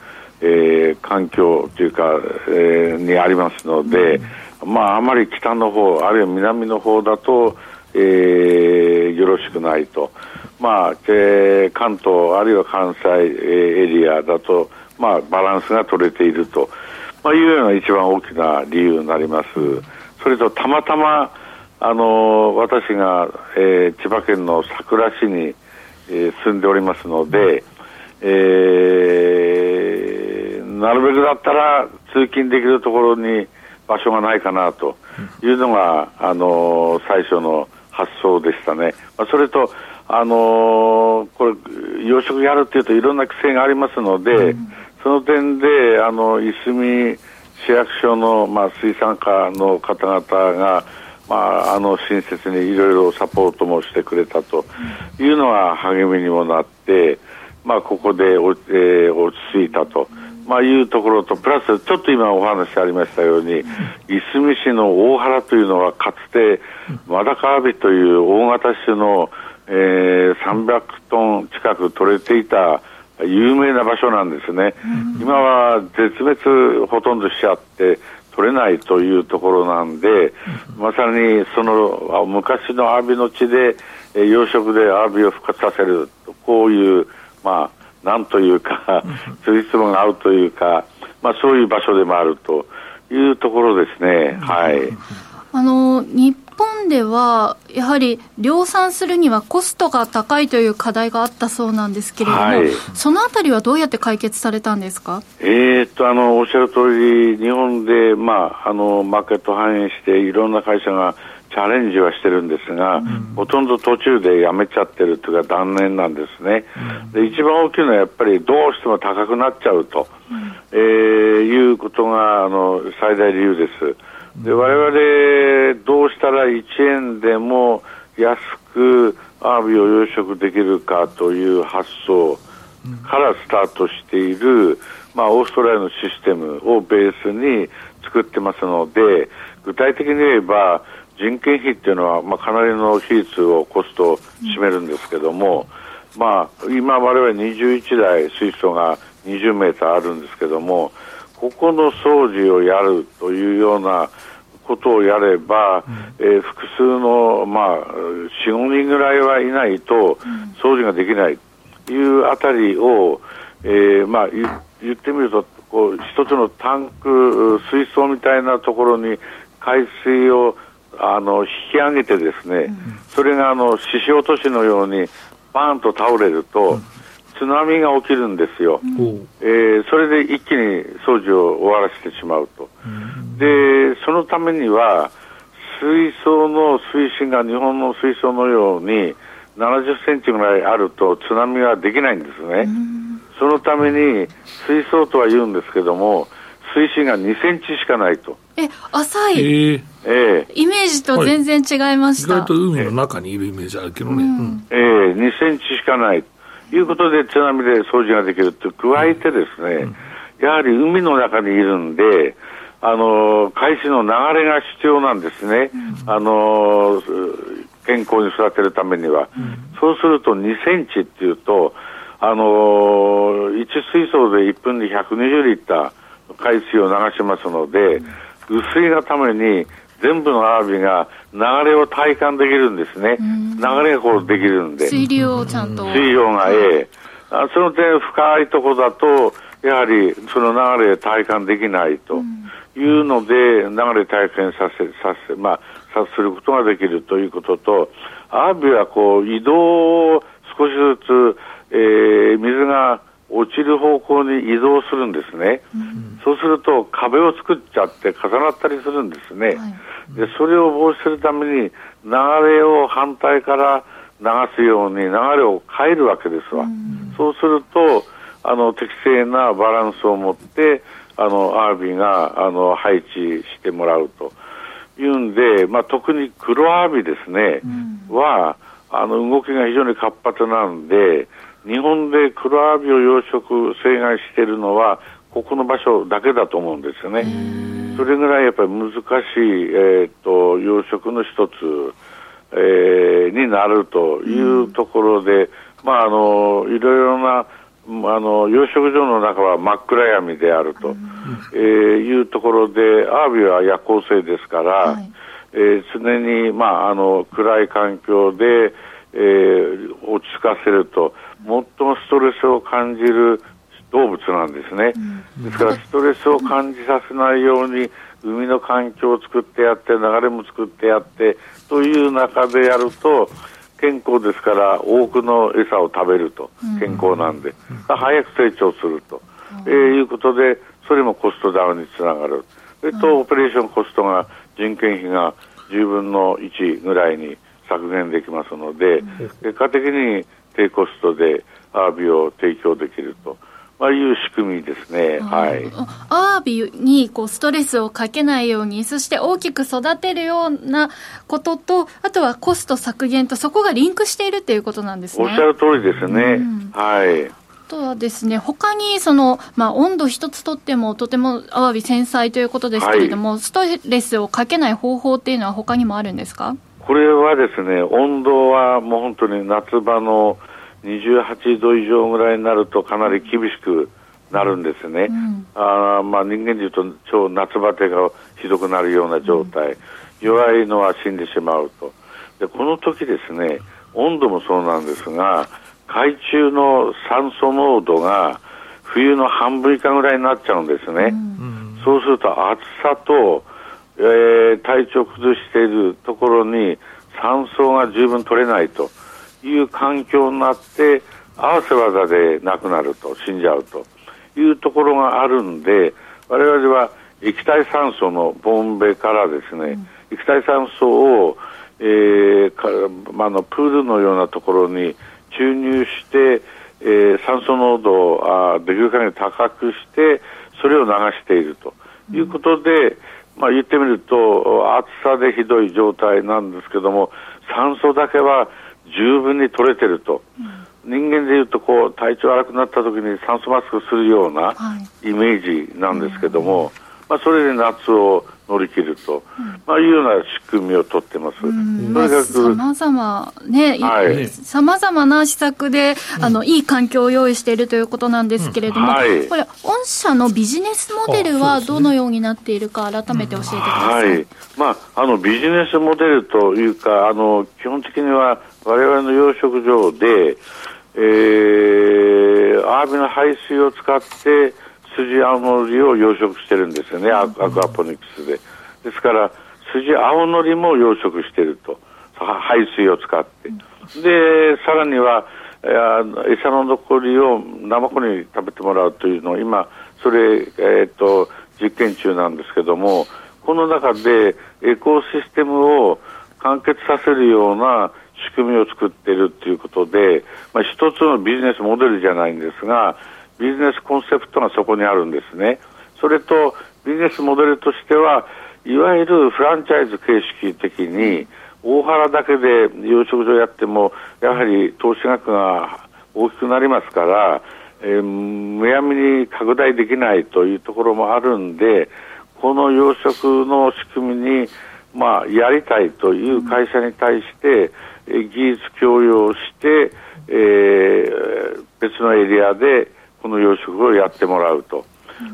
えー、環境というか、えー、にありますので、うん、まあ、あまり北の方あるいは南の方だと、えー、よろしくないと、まあえー、関東あるいは関西、えー、エリアだと、まあ、バランスが取れていると、まあ、いうような一番大きな理由になります。それとたまたまあの私が、えー、千葉県の佐倉市に、えー、住んでおりますので、えーなるべくだったら通勤できるところに場所がないかなというのが、あの最初の発想でしたね。まあ、それとあのこれ養殖やるっていうといろんな規制がありますので、うん、その点であのいすみ市役所の、まあ、水産課の方々が、まあ、あの親切にいろいろサポートもしてくれたというのが励みにもなって、まあ、ここでお、えー、落ち着いたと。まあ、いうところと、プラス、ちょっと今お話ありましたように、いすみ市の大原というのは、かつて、マダカアビという大型種の、えー、300トン近く取れていた有名な場所なんですね。今は絶滅ほとんどしちゃって、取れないというところなんで、まさにその昔のアワビの地で、えー、養殖でアワビを復活させる、こういう、まあ、なんというか、そういう質問が合うというか、まあ、そういう場所でもあるというところですね。はい。あの日本ではやはり量産するにはコストが高いという課題があったそうなんですけれども、はい、そのあたりはどうやって解決されたんですか、えー、っとあのおっしゃる通り、日本で、まあ、あのマーケット反映して、いろんな会社がチャレンジはしてるんですが、うん、ほとんど途中でやめちゃってるというか、断念なんですね、うん、で一番大きいのはやっぱりどうしても高くなっちゃうと、うん、えー、いうことがあの最大理由です。で我々どうしたら1円でも安くアワビを養殖できるかという発想からスタートしている、まあ、オーストラリアのシステムをベースに作ってますので具体的に言えば人件費っていうのは、まあ、かなりの比率をコストを占めるんですけども、まあ、今我々21台水素が20メーターあるんですけどもここの掃除をやるというようなことをやれば、うん、えー、複数の、まあ、4、5人ぐらいはいないと掃除ができないというあたりを、えー、まあ、言ってみると、こう一つのタンク、水槽みたいなところに海水をあの引き上げてですね、うん、それがあの獅子落としのようにバーンと倒れると、うん。津波が起きるんですよ、うん、えー、それで一気に掃除を終わらせてしまうと、うん、でそのためには水槽の水深が日本の水槽のように70センチぐらいあると津波はできないんですね、うん、そのために水槽とは言うんですけども水深が2センチしかないと。え、浅い。えー、えー、イメージと全然違いました。意外と海の中にいるイメージあるけどね。うん、えー、2センチしかない。いうことで津波で掃除ができると加えてですね、うん、やはり海の中にいるんで、あの海水の流れが必要なんですね、うん、あの健康に育てるためには、うん、そうすると2センチっていうと、あの1水槽で1分に120リッター海水を流しますので、薄いがために全部のアワビが流れを体感できるんですね、流れがこうできるんで、水流をちゃんと。水量が、ええ。あその点、深いところだと、やはりその流れ体感できないというので、流れ体験させ、させ、まあ、さすることができるということと、アワビはこう移動を少しずつ、えー、水が落ちる方向に移動するんですね、うん、そうすると壁を作っちゃって重なったりするんですね、はい、でそれを防止するために流れを反対から流すように流れを変えるわけですわ、うん、そうするとあの適正なバランスを持ってあのアワビがあの配置してもらうと。いうんで、まあ、特に黒アワビですね、うん、はあの動きが非常に活発なんで日本で黒アワビを養殖、生涯しているのは、ここの場所だけだと思うんですよね。それぐらいやっぱり難しい、えーと、養殖の一つ、えー、になるというところで、まあ、あのいろいろなあの養殖場の中は真っ暗闇であると、えー、いうところで、アワビは夜行性ですから、はい、えー、常に、まあ、あの暗い環境で、えー、落ち着かせると、最もストレスを感じる動物なんですね、うん、ですからストレスを感じさせないように海の環境を作ってやって流れも作ってやってという中でやると健康ですから多くの餌を食べると健康なんで、うん、早く成長すると、うん、えー、いうことでそれもコストダウンにつながる。それとオペレーションコストが人件費が10分の1ぐらいに削減できますので、結果的に低コストでアワビを提供できると。まあ、いう仕組みですね。はい。アワビにこうストレスをかけないように、そして大きく育てるようなことと、あとはコスト削減と、そこがリンクしているっていうことなんですね。おっしゃる通りですね。うん、はい。あとはですね、他にその、まあ、温度一つとってもとてもアワビ繊細ということですけれども、はい、ストレスをかけない方法っていうのは他にもあるんですか？これはですね、温度はもう本当に夏場の28度以上ぐらいになるとかなり厳しくなるんですね、うん、あまあ、人間でいうと超夏バテがひどくなるような状態、うん、弱いのは死んでしまうと。でこの時ですね温度もそうなんですが海中の酸素濃度が冬の半分以下ぐらいになっちゃうんですね、うん、そうすると暑さと、えー、体調を崩しているところに酸素が十分取れないという環境になって合わせ技で亡くなると死んじゃうというところがあるんで我々は液体酸素のボンベからですね、うん、液体酸素を、えーかまあのプールのようなところに注入して、えー、酸素濃度をあできる限り高くしてそれを流しているということで、うん、まあ、言ってみると暑さでひどい状態なんですけども酸素だけは十分に取れてると。うん。人間でいうとこう体調悪くなった時に酸素マスクするようなイメージなんですけども、はい、まあ、それで夏を乗り切ると、うん、まあ、いうような仕組みをとってます。とにかく。さまざま、ね、さまざまな施策で、あの、いい環境を用意しているということなんですけれども、はい、これ、御社のビジネスモデルはどのようになっているか、改めて教えてください。はい。まあ、あの、ビジネスモデルというか、あの、基本的には、我々の養殖場で、えー、アワビの排水を使って筋青のりを養殖してるんですよね、アクアポニクスで。ですから、筋青のりも養殖してると、排水を使って。で、さらには、餌の残りをナマコに食べてもらうというのを今、それ、えーと、実験中なんですけども、この中でエコシステムを完結させるような仕組みを作っているということで、まあ、一つのビジネスモデルじゃないんですが、ビジネスコンセプトがそこにあるんですね。それと、ビジネスモデルとしては、いわゆるフランチャイズ形式的に、大原だけで養殖場やっても、やはり投資額が大きくなりますから、えー、むやみに拡大できないというところもあるんで、この養殖の仕組みに、まあ、やりたいという会社に対して、技術共有して、えー、別のエリアでこの養殖をやってもらうと、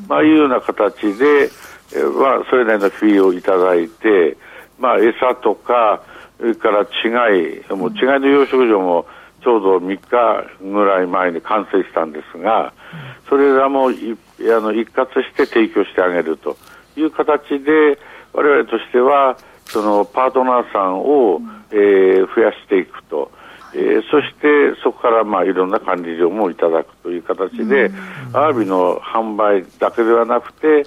まあ、いうような形で、えー、まあ、それなりのフィーをいただいて、まあ、餌とか、それから違い、もう違いの養殖場もちょうど3日ぐらい前に完成したんですが、それらもいあの一括して提供してあげるという形で、我々としては、そのパートナーさんを、えー、増やしていくと。えー、そしてそこからまあいろんな管理料もいただくという形で、アワビの販売だけではなくて、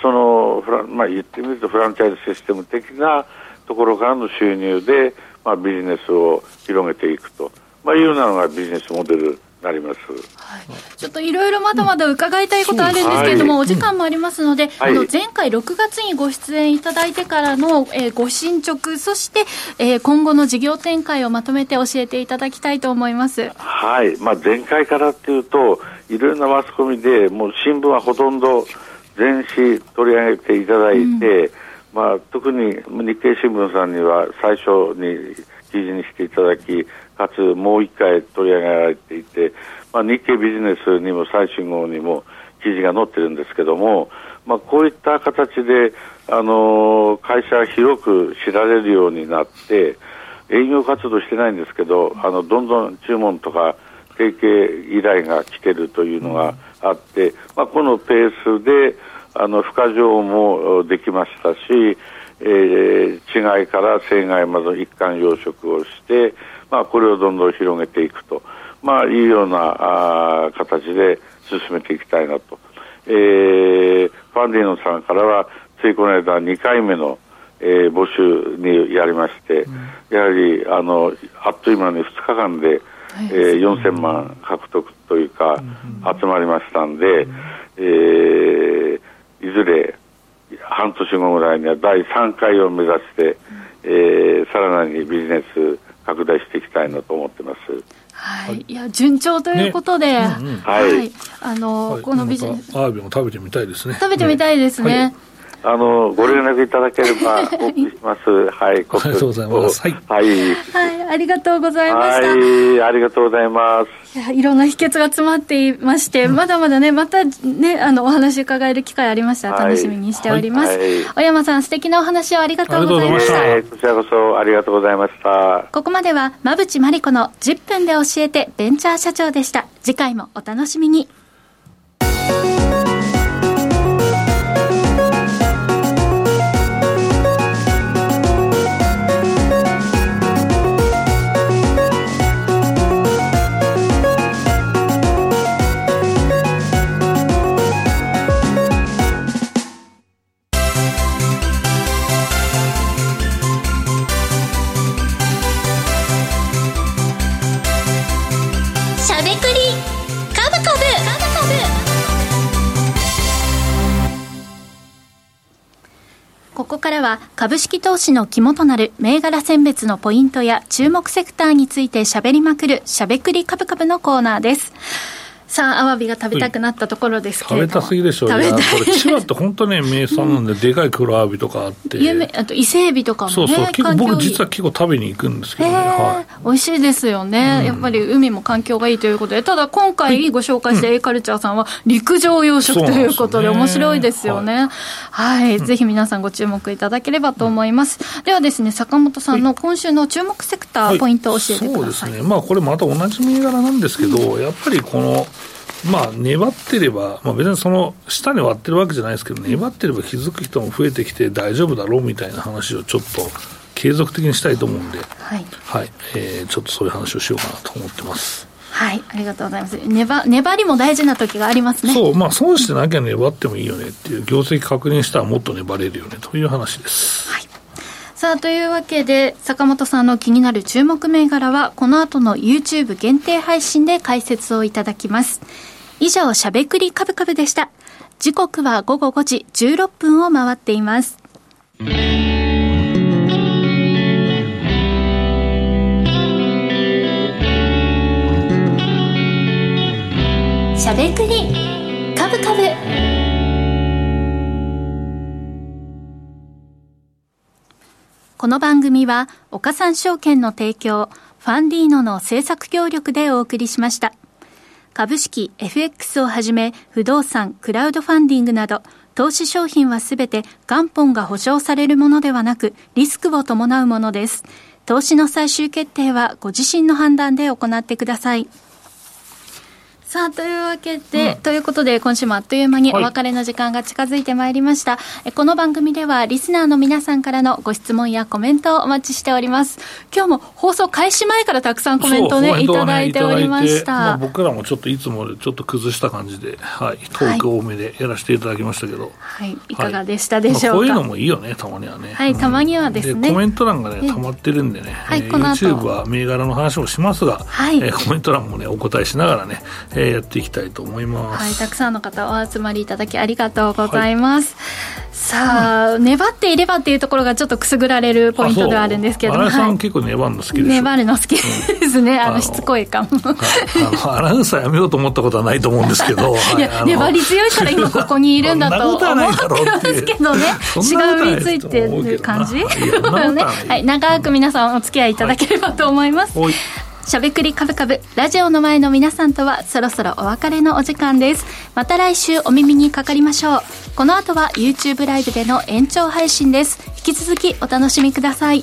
そのフラまあ、言ってみるとフランチャイズシステム的なところからの収入で、まあ、ビジネスを広げていくと、まあ、いうようなのがビジネスモデルなります、はい、ちょっといろいろまだまだ伺いたいことあるんですけれども、うん、お時間もありますので、はい、あの前回6月にご出演いただいてからの、えー、ご進捗そして、えー、今後の事業展開をまとめて教えていただきたいと思います。はい、まあ、前回からっていうといろいろなマスコミでもう新聞はほとんど全紙取り上げていただいて、うん、まあ、特に日経新聞さんには最初に記事にしていただきかつもう一回取り上げられていて、まあ、日経ビジネスにも最新号にも記事が載ってるんですけども、まあ、こういった形で、あの会社広く知られるようになって営業活動してないんですけどあのどんどん注文とか提携依頼が来てるというのがあって、まあ、このペースであの孵化場もできましたし、えー、違いから生涯まで一貫養殖をして、まあ、これをどんどん広げていくと、まあ、いうようなあ形で進めていきたいなと。えー、ファンディーノさんからは、ついこの間2回目の、えー、募集にやりまして、うん、やはりあのあっという間に2日間で、はい、えー、4000万獲得というか、集まりましたんで、うん、えー、いずれ半年後ぐらいには第3回を目指して、うん、えー、さらなりビジネス拡大していきたいなと思ってます。はい、い。や順調ということで、ね。うんうん、はい、あの、はい、このビジネスアワビも食べてみたいですね。食べてみたいですね。あのご連絡いただければお送りします。はい、ありがとうございます。はい、はい、はい、ありがとうございました。はい、ありがとうございます。いや、いろんな秘訣が詰まっていまして、うん、まだまだね、またね、あの、お話伺える機会ありましたら楽しみにしております。はい、小山さん、素敵なお話をありがとうございました。こちらこそありがとうございました。ここまでは、馬淵真理子の10分で教えてベンチャー社長でした。次回もお楽しみに。こからは株式投資の肝となる銘柄選別のポイントや注目セクターについて喋りまくるしゃべくり株株のコーナーです。さあ、アワビが食べたくなったところですけれども、食べたすぎでしょう、食べたい。これ、千葉って本当ね、名産なんで、でかい黒アワビとかあって、有名あと伊勢エビとかもね、そうそう、結構僕、実は結構食べに行くんですけどね、はい、美味しいですよね、うん、やっぱり海も環境がいいということで、ただ、今回ご紹介した A カルチャーさんは、陸上養殖ということで、面白いですよね。はい、はい、ぜひ皆さんご注目いただければと思います。ではですね、坂本さんの今週の注目セクター、ポイントを教えてください。そうですね、まあ、これまた同じ銘柄なんですけど、うん、やっぱりこの、まあ、粘ってれば、まあ、別にその下に割ってるわけじゃないですけど、粘ってれば気づく人も増えてきて大丈夫だろうみたいな話をちょっと継続的にしたいと思うんで、はい、はい、えー、ちょっとそういう話をしようかなと思ってます。はい、ありがとうございます。粘粘りも大事な時がありますね。そう、まあ、損してなきゃ粘ってもいいよねっていう、業績確認したらもっと粘れるよねという話です。はい。さあ、というわけで、坂本さんの気になる注目銘柄は、この後の YouTube 限定配信で解説をいただきます。以上、しゃべくりカブカブでした。時刻は午後5時16分を回っています。しゃべくりカブカブ。この番組は、岡三証券の提供、ファンディーノの制作協力でお送りしました。株式、FX をはじめ、不動産、クラウドファンディングなど、投資商品はすべて元本が保証されるものではなく、リスクを伴うものです。投資の最終決定はご自身の判断で行ってください。さあ、というわけで、うん、ということで、今週もあっという間にお別れの時間が近づいてまいりました。はい、この番組では、リスナーの皆さんからのご質問やコメントをお待ちしております。今日も放送開始前からたくさんコメントをね、ねいただいておりました。まあ、僕らもちょっといつもちょっと崩した感じで、はい、トーク多めでやらせていただきましたけど。はい、いかがでしたでしょうか？まあ、こういうのもいいよね、たまにはね。はい、たまにはですね。コメント欄がね、溜まってるんでね、はい、この後 YouTube は銘柄の話もしますが、はい、えー、コメント欄もね、お答えしながらね、えー、やっていきたいとと思います。はい、たくさんの方お集まりいただきありがとうございます。はいさあ、粘っていればっていうところがちょっとくすぐられるポイントではあるんですけども。さん、結構粘るの好きです粘るの好きですね。あの、しつこい感も。アナウンサーやめようと思ったことはないと思うんですけど。いや、粘り強いから今ここにいるんだと思ってますけどね。しがみついてる感じ？はい、長く皆さんお付き合いいただければと思います。しゃべくりカブカブ、ラジオの前の皆さんとはそろそろお別れのお時間です。また来週お耳にかかりましょう。この後は YouTube ライブでの延長配信です。引き続きお楽しみください。